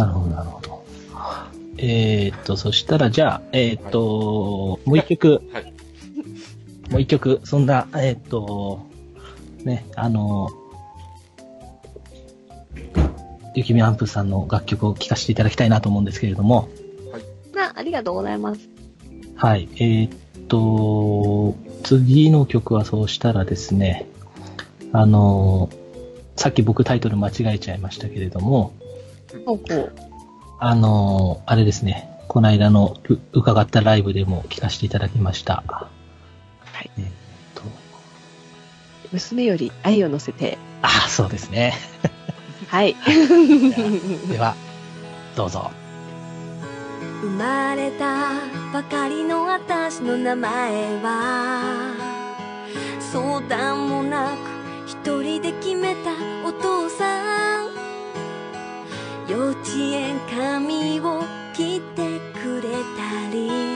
なるほど、なるほど。えー、っと、そしたら、じゃあ、えー、っと、もう一曲、はい。もう一曲、そんな、えー、っと、ね、あの、ゆきみアンプさんの楽曲を聴かせていただきたいなと思うんですけれども、な、ありがとうございます。はい、えー、っと、次の曲はそうしたらですね、あの、さっき僕タイトル間違えちゃいましたけれども、ほうほう。あの、あれですね、この間のう伺ったライブでも聴かせていただきました。はい。えーっと、娘より愛を乗せて。あ、そうですね。はい。では、どうぞ。生まれたばかりの私の名前は相談もなく一人で決めたお父さん幼稚園髪を切ってくれたり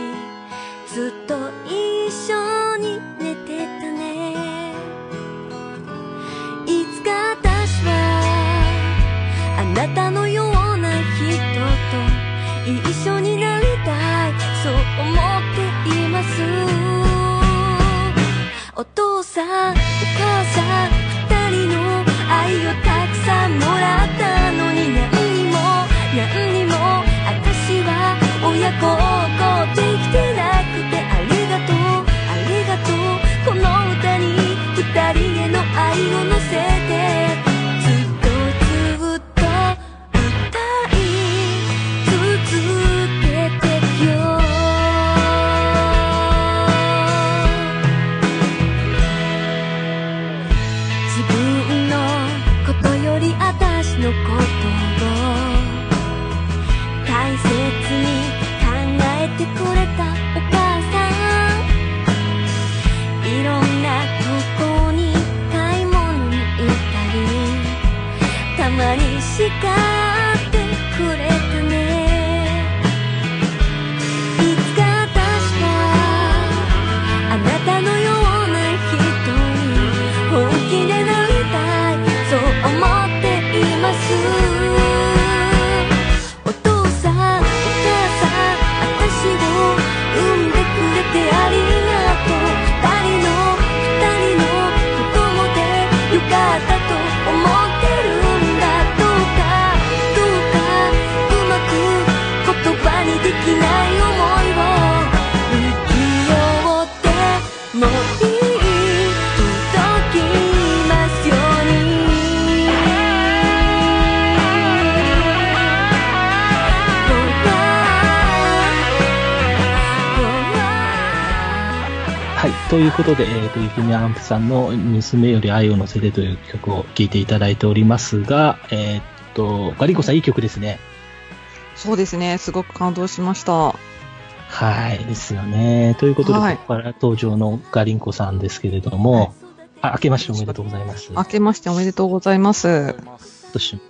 ということで、えっ、と、ゆきみアンプさんの娘より愛を乗せてという曲を聴いていただいておりますが、えっ、と、ガリコさんいい曲ですね。そうですね。すごく感動しました。はい。ですよね。ということで、はいここから登場のガリンコさんですけれども、あ、明けましておめでとうございます。明けましておめでとうございます。今年も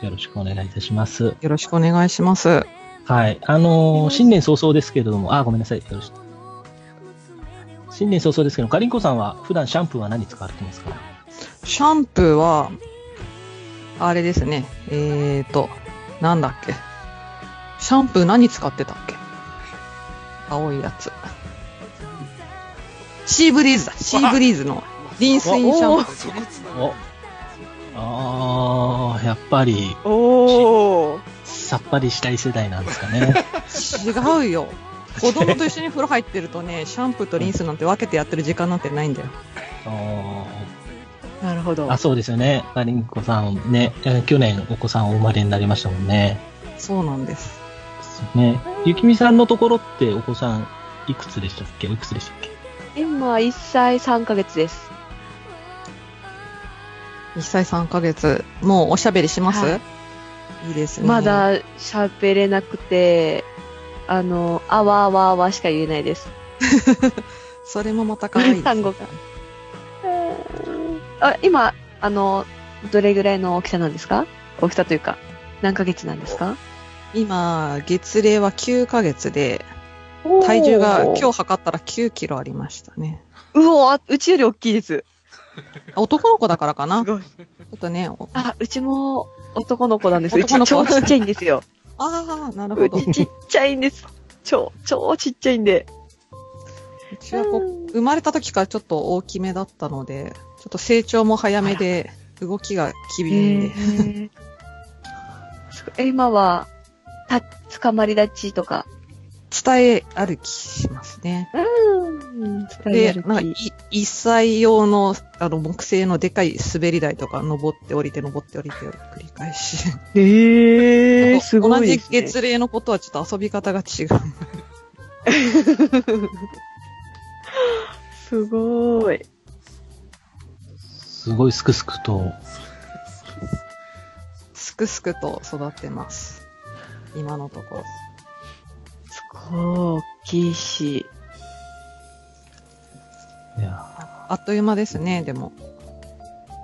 よろしくお願いいたします。よろしくお願いします。はい。あのー新年早々ですけれども、あ、ごめんなさい。よろしく。新年早々ですけど、ガリンコさんは普段シャンプーは何使われてますか？シャンプーは、あれですね。えーと、なんだっけ？シャンプー何使ってたっけ？青いやつ。シーブリーズだ。シーブリーズのリンスインシャンプそこつなおあー、やっぱり、おー。さっぱりしたい世代なんですかね。ー。違うよ。子供と一緒に風呂入ってるとね、シャンプーとリンスなんて分けてやってる時間なんてないんだよ。あなるほどー。あ、そうですよね。ガリンコさんね、えー去年お子さんお生まれになりましたもんね。そうなんです。ね。ゆきみさんのところってお子さんいくつでしたっけ？おいくつでしたっけ？今、1歳3ヶ月です。1歳3ヶ月。もうおしゃべりします、はいいいですね。まだ喋れなくて、あの、あわあわあわしか言えないです。それもまた可愛いです、単語があ、今、あの、どれぐらいの大きさなんですか？大きさというか、何ヶ月なんですか？今、月齢は9ヶ月で、体重が今日測ったら9キロありましたね。うおあうちより大きいです。男の子だからかな。ちょ。っとね、おあ、うちも男の子なんですよ。男の子超ちっちゃいんですよ。ああ、なるほど。うちちっちゃいんです。超、超ちっちゃいんで。うちはこう生まれた時からちょっと大きめだったので、ちょっと成長も早めで、動きが機敏で。えー今は、た、捕まり立ちとか。伝え歩きしますね。うん。で、なんかい、一歳用の、あの、木製のでかい滑り台とか、登って降りて、登って降りて、繰り返し。えー、すごい同じ。月齢のことはちょっと遊び方が違う。すごい。すごいすくすくと、すくすくと育ってます。今のところ。すごい大きいし。いや、あっという間ですね、でも。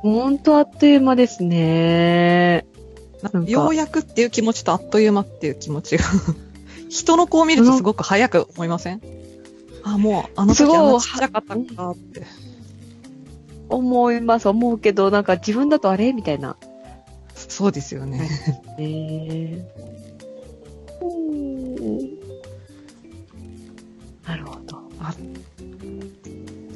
ほんとあっという間ですね。ようやくっていう気持ちとあっという間っていう気持ちが。人の子を見るとすごく早く思いません？あ、もう、あのすごい時あんなちっちゃかったかって。思います、思うけど、なんか自分だとあれ？みたいな。そうですよね。ね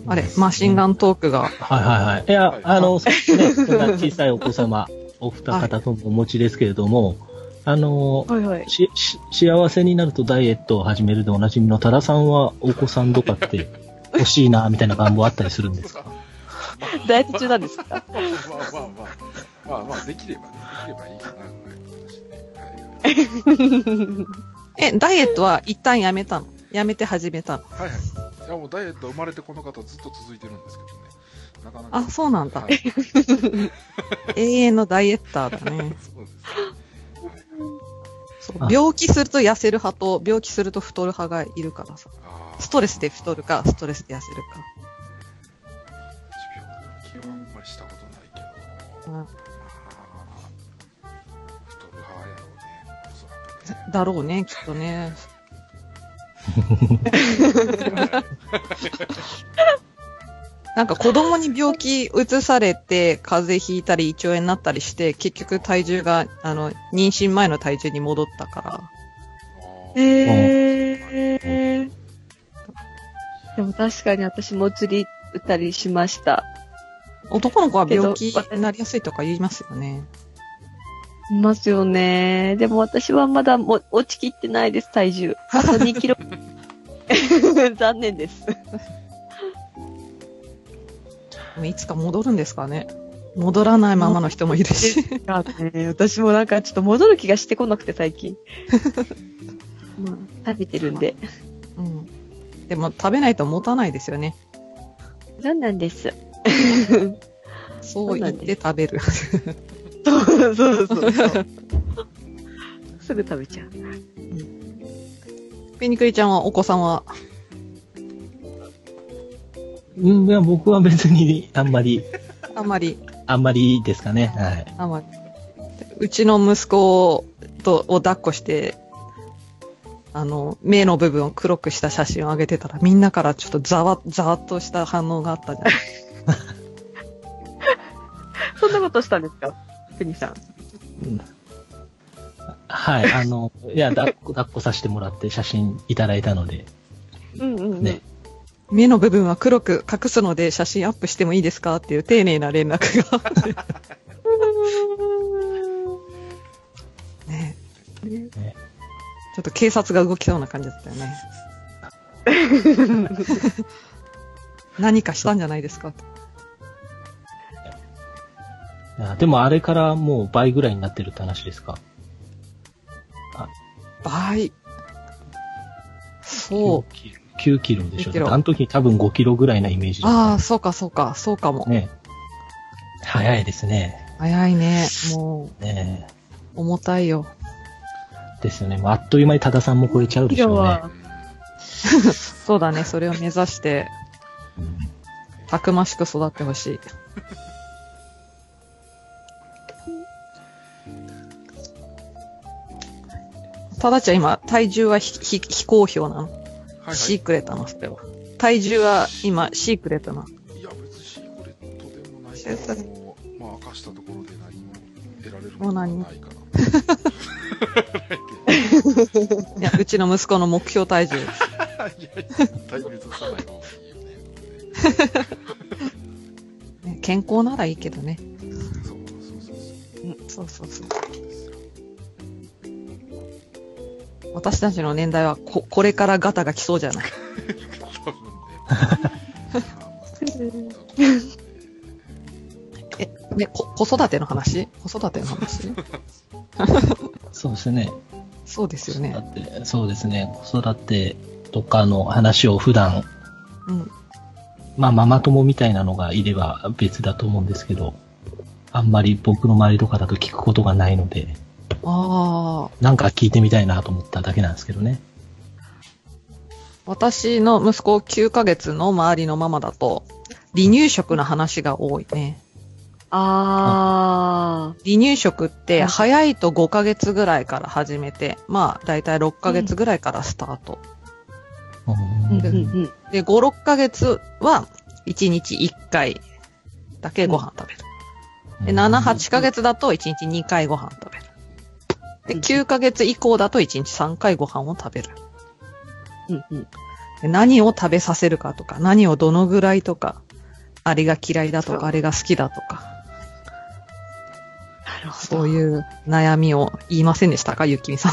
あれ、マシンガントークが。はいはいはい。いや、あの、そうですね、小さいお子様、お二方ともお持ちですけれども、あの、はいはい。し、し、幸せになるとダイエットを始めるでおなじみの多田さんはお子さんとかって 欲しいな、みたいな願望あったりするんですか？ダイエット中なんですか？まあまあまあ、まあまあ、できればね、できればいいかな、え、ダイエットは一旦やめたの？やめて始めたの？はいはい。いやもうダイエット生まれてこの方ずっと続いてるんですけどね。なかなか。あ、そうなんだは。い、永遠のダイエッターだね。そう病気すると痩せる派と、病気すると太る派がいるからさ。ストレスで太るか、ストレスで痩せるか。気はあんまりしたことないけど。うん。だろうね、きっとね。なんか子供に病気移されて、風邪ひいたり胃腸炎になったりして、結局体重が、あの、妊娠前の体重に戻ったから。あえー。でも確かに私も釣り打ったりしました。男の子は病気になりやすいとか言いますよね。いますよね。でも私はまだも落ちきってないです、体重。あと2キロ。残念です。いつか戻るんですかね。戻らないままの人もいるし。私もなんかちょっと戻る気がしてこなくて最近。まあ、食べてるんで。うん。でも食べないと持たないですよね。そうなんです。そう言って食べる。そうそうそうそう。すぐ食べちゃう。ペニクリちゃんはお子さんは、うん、いや、僕は別にあんまり、あんまり、あんまりですかね。はい。あんまり。うちの息子と、を抱っこして、あの、目の部分を黒くした写真を上げてたら、みんなからちょっとざわ、ざわっとした反応があったじゃない そんなことしたんですか？ペニさん。はい、あの、いや、抱っこ、抱っこさせてもらって写真いただいたので、うんうん、うん。ね。目の部分は黒く隠すので写真アップしてもいいですかっていう丁寧な連絡が。ねねちょっと警察が動きそうな感じだったよね。何かしたんじゃないですかでもあれからもう倍ぐらいになってるって話ですか？倍。そう。9キロ。9キロでしょ。9キロあの時多分5キロぐらいなイメージだああ、そうかそうか、そうかも。ね。早いですね。早いね。もねう、重たいよ。ですよね。あっという間に多田さんも超えちゃうでしょうね。そうだね、それを目指して、たくましく育ってほしい。ただちゃん今、体重はひひ非公表なの、はいはい。シークレットなのそれは。体重は今、シークレットなのいや、別にシークレットでもないけども、まあ、明かしたところで何も得られるもう何ないか な。いや、うちの息子の目標体重。いや、絶対さない方がいいよね。ね健康ならいいけどね。そうそうそうそう。うん、そうそうそう。私たちの年代はこ、これからガタが来そうじゃない？多分ね。え、ね、こ子育ての話？子育ての話？そうですね。そうですよね。そうですね。子育てとかの話を普段、うん。まあ、ママ友みたいなのがいれば別だと思うんですけど、あんまり僕の周りとかだと聞くことがないので、ああ。なんか聞いてみたいなと思っただけなんですけどね。私の息子9ヶ月の周りのママだと、離乳食の話が多いね。あ離乳食って早いと5ヶ月ぐらいから始めて、まあだいたい6ヶ月ぐらいからスタート。うんんうんうん。で、5、6ヶ月は1日1回だけご飯食べる。で、7、8ヶ月だと1日2回ご飯食べる。で、9ヶ月以降だと1日3回ご飯を食べる。うんうん。で何を食べさせるかとか、何をどのぐらいとか、あれが嫌いだとか、あれが好きだとか、なるほど。そういう悩みを言いませんでしたか、ゆきみさ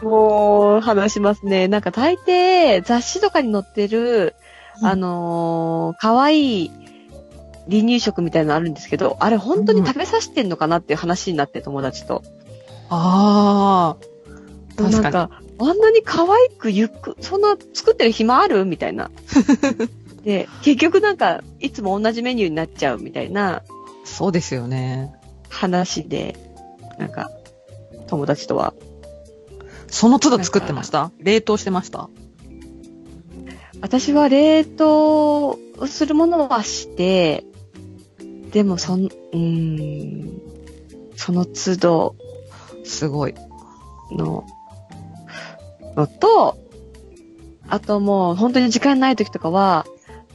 ん？もう、話しますね。なんか大抵、雑誌とかに載ってる、うんあのー、可愛い離乳食みたいなのあるんですけど、あれ本当に食べさせてんのかなっていう話になって、友達と。ああ。確かに。なんか、あんなに可愛くゆっく、そんな作ってる暇あるみたいな。で、結局なんか、いつも同じメニューになっちゃうみたいなそうですよね。話で、なんか、友達とは。その都度作ってました？冷凍してました？私は冷凍するものはして、でもそん、うーん、その都度すごい。の、のと、あともう本当に時間ない時とかは、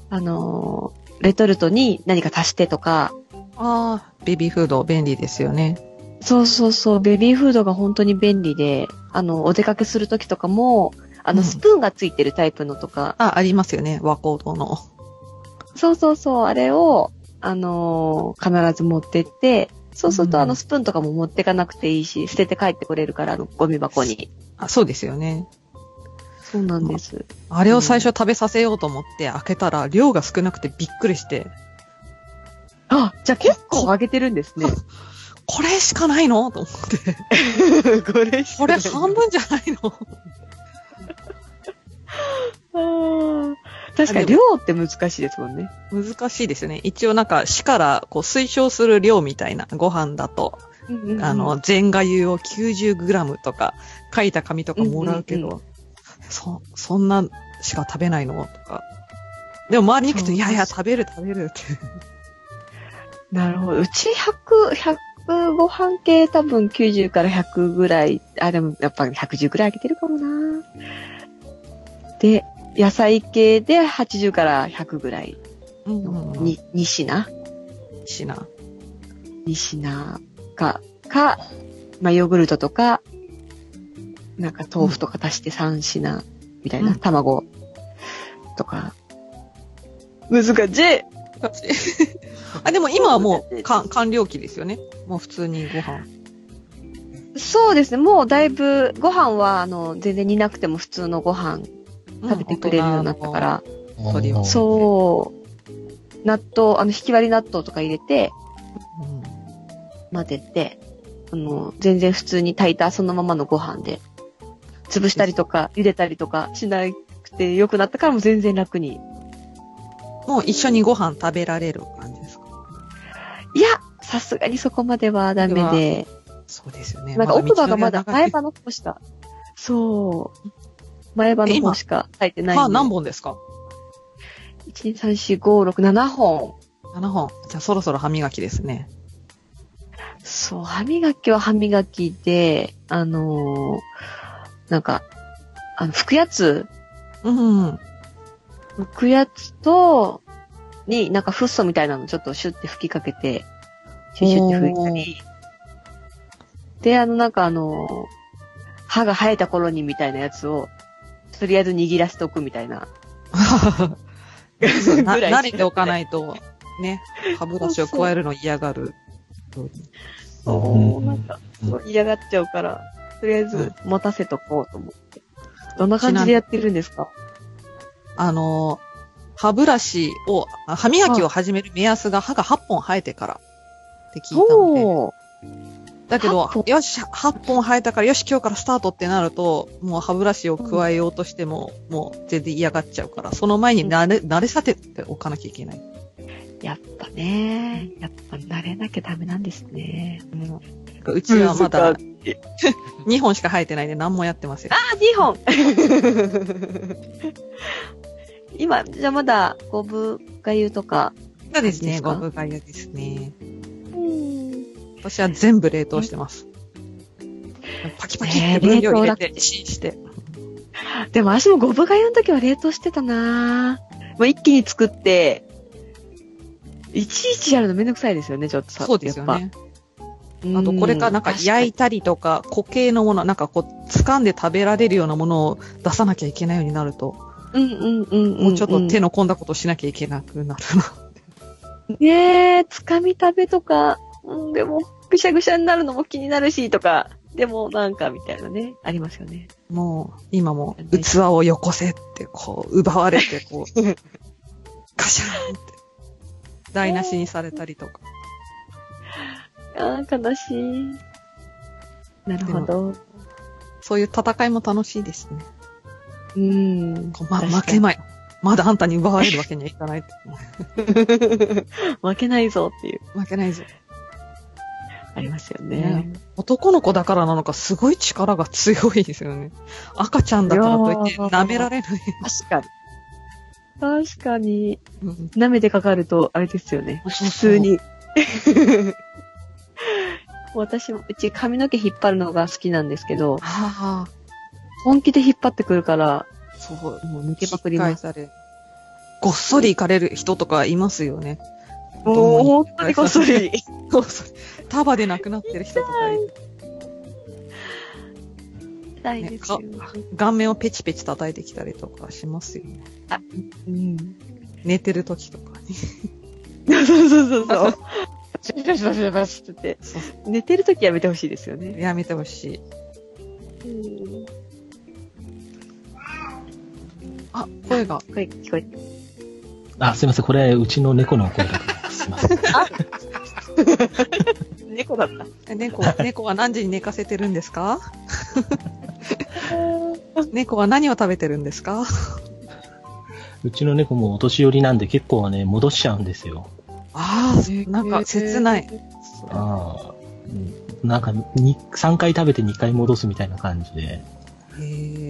あのー、レトルトに何か足してとか、ああ、ベビーフード便利ですよね。そうそうそう、ベビーフードが本当に便利で、あの、お出かけする時とかも、あの、うんスプーンがついてるタイプのとか、あ、ありますよね。和光堂の。そうそうそう、あれを、あのー必ず持ってって、そうすると、うんあの、スプーンとかも持ってかなくていいし、捨てて帰ってこれるから、あの、ゴミ箱に。あ、そうですよね。そうなんです。あれを最初食べさせようと思って開けたら量が少なくてびっくりして、あ、じゃあ結構あげてるんですね。これしかないのと思って。これこれ半分じゃないの分確かに量って難しいですもんね。難しいですよね。一応なんか市からこう推奨する量みたいなご飯だと、あの、、全がゆを 90g とか書いた紙とかもらうけど、うんうんそ、そんなしか食べないのとか。でも周りに行くと、いやいや、食べる食べるって。なるほど。うち100、100ご飯系多分90から100ぐらい、あ、でもやっぱ110ぐらいあげてるかもな。で、野菜系で80から100ぐらいうんの。に2品しな。2品か、か、まあ、ヨーグルトとか、なんか豆腐とか足して3品みたいな、うん卵とか。難しいあ、でも今はもうか完了期ですよね。もう普通にご飯。そうですね。もうだいぶ、ご飯は、あの、全然煮なくても普通のご飯食べてくれるようになったから、鳥をそう、納豆、あの、引き割り納豆とか入れて、うん。混ぜて、あの、全然普通に炊いたそのままのご飯で、潰したりとか、茹でたりとかしなくてよくなったからもう全然楽に。もう一緒にご飯食べられる感じですか？いや、さすがにそこまではダメで、そうですよね。なんか奥歯がまだ前前歯の方しか、そう、前歯の方しか炊いてない。歯何本ですか ?1、2、3、4、5、6、7本。?7 本。じゃあそろそろ歯磨きですね。そう、歯磨きは歯磨きで、あのーなんか、あの、拭くやつ、うんうん。拭くやつと、に、なんかフッ素みたいなのちょっとシュッて吹きかけて、シュッシュッて拭いたり、で、あの、なんかあの、歯が生えた頃にみたいなやつを、とりあえず握らせておくみたいな。な慣れておかないと、ね、歯ブラシを加えるの嫌がる。そう、なんか、そう嫌がっちゃうから、とりあえず持たせとこうと思って。どんな感じでやってるんですか？あの、歯ブラシを、あ歯磨きを始める目安が歯が8本生えてからって聞いたので。だけど8本、よし、8本生えたから、よし、今日からスタートってなると、もう歯ブラシを加えようとしても、もう全然嫌がっちゃうから、その前に慣れ、慣れさせておかなきゃいけない。やっぱね、やっぱ慣れなきゃダメなんですね。うちはまだ難しい2本しか生えてないんで何もやってません。あ、2本 今、じゃあまだ、ゴブがゆとか。そうですね、ゴブがゆですね。うん。私は全部冷凍してます。パキパキって分量入れて、チンして。でも私もゴブがゆの時は冷凍してたなぁ。もう一気に作って、いちいちやるのめんどくさいですよね、ちょっとさ。そうですよね。あと、これからなんか焼いたりとか、固形のもの、なんかこう、掴んで食べられるようなものを出さなきゃいけないようになると、うんうんうんうん、うん。もうちょっと手の込んだことをしなきゃいけなくなるな。ねえ、つかみ食べとか、うん、でも、ぐしゃぐしゃになるのも気になるし、とか、でもなんかみたいなね、ありますよね。もう、今も、器をよこせって、こう、奪われて、こう、ガシャーンって、台無しにされたりとか。ああ、悲しい。なるほど。そういう戦いも楽しいですね。うん。こうま、負けまい。まだあんたに奪われるわけにはいかない。負けないぞっていう、負けないぞ。ありますよねね。男の子だからなのか、すごい力が強いですよね。赤ちゃんだからといって舐められない。確かに。確かに、うん舐めてかかると、あれですよね。普通に。私も、うち髪の毛引っ張るのが好きなんですけど、ああ、本気で引っ張ってくるから、そう。もう抜けまくります。され。ごっそり行かれる人とかいますよね。もう、本当にこっそり。束で亡くなってる人とかいる。痛いですよ、ね顔面をペチペチ叩いてきたりとかしますよね。うん。寝てる時とかに。そうそうそうそう。バシバシバシバシって寝てるときやめてほしいですよね。やめてほしい。うん。あ、声が。声聞こえて。あ、すいません。これ、うちの猫の声だと思います。すいません。猫だった。え猫、猫は何時に寝かせてるんですか？猫は何を食べてるんですか？うちの猫もお年寄りなんで結構ね、戻しちゃうんですよ。ああ、なんか切ない。ああ。うんなんか、に3回食べて2回戻すみたいな感じで、へ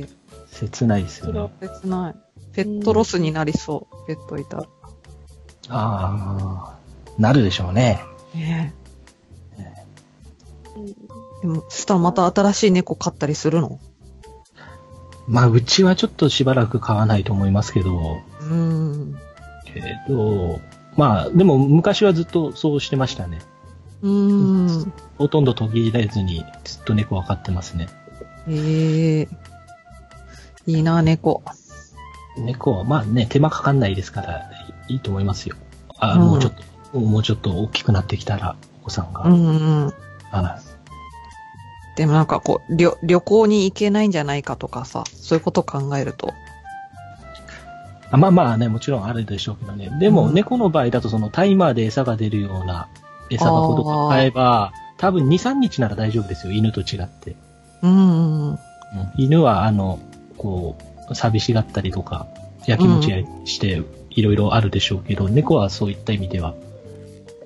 え。切ないですよね。切ない。ペットロスになりそう。ペットいたら。ああ、なるでしょうね。ねえ。でも、そしたらまた新しい猫飼ったりするの？まあ、うちはちょっとしばらく飼わないと思いますけど、うーん。けど、まあ、でも昔はずっとそうしてましたね。うーん。ほとんど途切れずにずっと猫は飼ってますね。へえ。いいな、猫。猫は、まあね、手間かかんないですから、いいと思いますよ。あ、うんもうちょっと、もうちょっと大きくなってきたら、お子さんが。うんうん。はいでもなんかこう、旅、旅行に行けないんじゃないかとかさ、そういうことを考えると。あまあまあね、もちろんあるでしょうけどね。でも、うん猫の場合だとそのタイマーで餌が出るような餌箱とか買えば、多分2、3日なら大丈夫ですよ、犬と違って。うんうん。うん犬は、あの、こう、寂しがったりとか、やきもちやして、いろいろあるでしょうけど、猫はそういった意味では、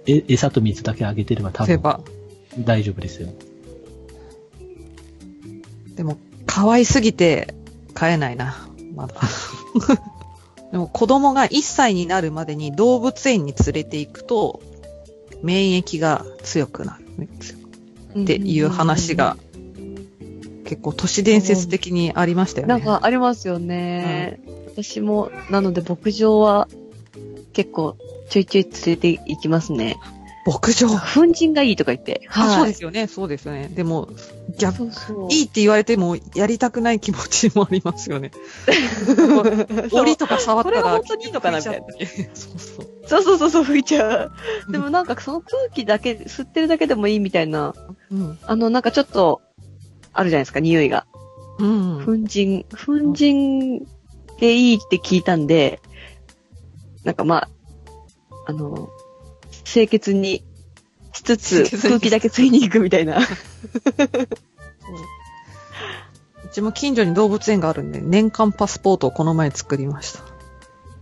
え、餌と水だけあげてれば多分例えば、大丈夫ですよ。でも、可愛すぎて飼えないな、まだ。でも子供が1歳になるまでに動物園に連れて行くと、免疫が強くなる。っていう話が、結構都市伝説的にありましたよね。なんかありますよね。私も、なので牧場は結構ちょいちょい連れて行きますね。牧場。粉塵がいいとか言って。あ、そういですよね、そうですよね。でも、逆。いいって言われても、やりたくない気持ちもありますよね。檻とか触ったら、これは本当にいいのかなみたいな。そうそう。そうそうそうそう、吹いちゃう。でもなんかその空気だけ、吸ってるだけでもいいみたいな、うん。あの、なんかちょっと、あるじゃないですか、匂いが。うん。粉塵、粉塵でいいって聞いたんで、なんかまあ、あの、清潔にしつつ空気だけ吸いに行くみたいな。うちも近所に動物園があるんで、年間パスポートをこの前作りました。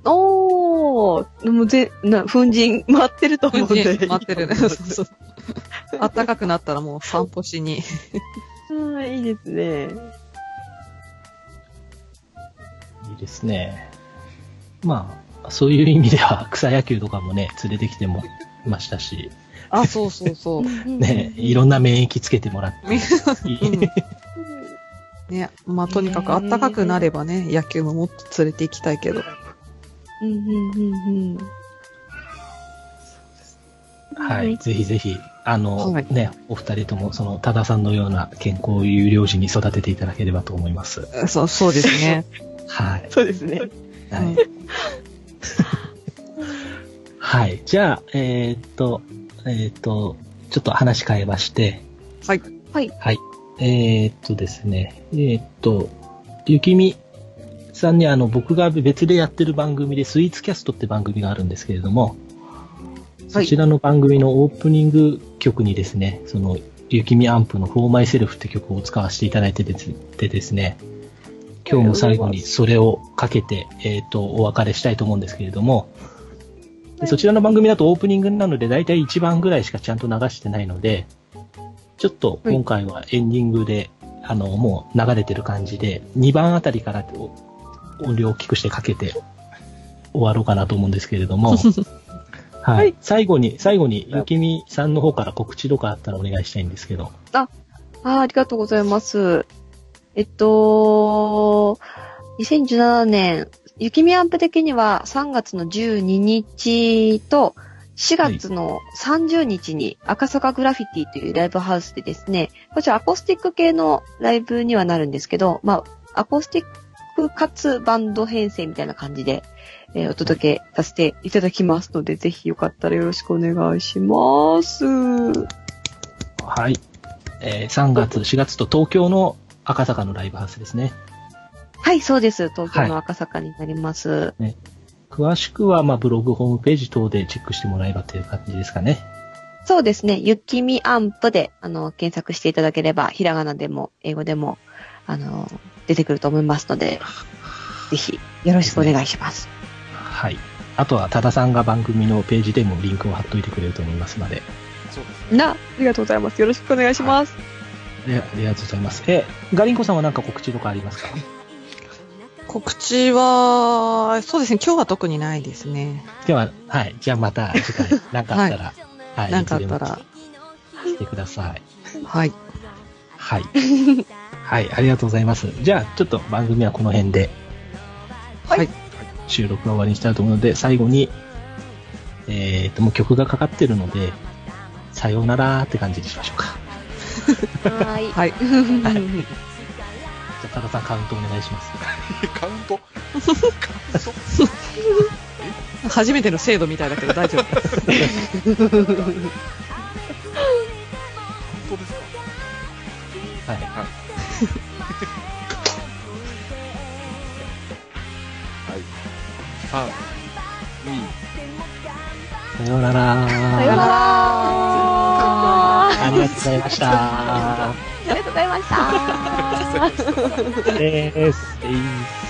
おー、でもぜ、な、粉塵回ってると思うんで。待ってるね。そうそう。暖かくなったらもう散歩しに。ああ、いいですね。いいですね。まあ、そういう意味では草野球とかもね、連れてきてもいましたし、あ、そうそうそう。ね、いろんな免疫つけてもらって。いい ね、まあとにかく暖かくなればね、野球ももっと連れて行きたいけど。うん、うん、うん、うん。はい。ぜひぜひ、あの、はいね、お二人とも、その、多田さんのような健康有料児に育てていただければと思います。そう、そうですね。はい。そうですね。はい。うんはい。じゃあ、えーっと、えーっと、ちょっと話変えまして、はい。はい。はい。えーっとですね、えーっと、ゆきみさんにあの、僕が別でやってる番組で、スイーツキャストって番組があるんですけれども、そちらの番組のオープニング曲にですね、その、ゆきみアンプの For Myself って曲を使わせていただいてですでですね、今日も最後にそれをかけて、えーっと、お別れしたいと思うんですけれども、でそちらの番組だとオープニングなので、だいたい1番ぐらいしかちゃんと流してないので、ちょっと今回はエンディングで、あの、もう流れてる感じで、2番あたりからお音量を大きくしてかけて終わろうかなと思うんですけれども、はい。はい最後に、最後に、ゆきみさんの方から告知とかあったらお願いしたいんですけど。あーありがとうございます。えっと、2017年、雪見アンプ的には3月の12日と4月の30日に赤坂グラフィティというライブハウスでですね、こちらアコースティック系のライブにはなるんですけど、まあ、アコースティックかつバンド編成みたいな感じで、えーお届けさせていただきますので、ぜひよかったらよろしくお願いします。はい。えー3月、4月と東京の赤坂のライブハウスですね。はい、そうです。東京の赤坂になります。詳しくは、まあ、ブログ、ホームページ等でチェックしてもらえばという感じですかね。そうですね。ゆきみアンプで、あの、検索していただければ、ひらがなでも、英語でも、あの、出てくると思いますので、ぜひ、よろしくお願いします。はい。あとは、多田さんが番組のページでもリンクを貼っといてくれると思いますので、そうですね。な、ありがとうございます。よろしくお願いします。でありがとうございます。え、ガリンコさんは何か告知とかありますか？告知は、そうですね、今日は特にないですね。では、はい。じゃあまた次回、何かあったら、はい。なんかあったら、も来てください。はい。はい。はい、ありがとうございます。じゃあ、ちょっと番組はこの辺で、はい。収録は終わりにしたいと思うので、最後に、えーと、もう曲がかかってるので、さようならって感じにしましょうか。はーい。はい。じゃあ、多田さんカウントお願いします。カウント？カウント？初めての制度みたいだけど大丈夫。本当ですか？はい。はい。3、2、さようならさようならありがとうございました。ありがとうございました。です。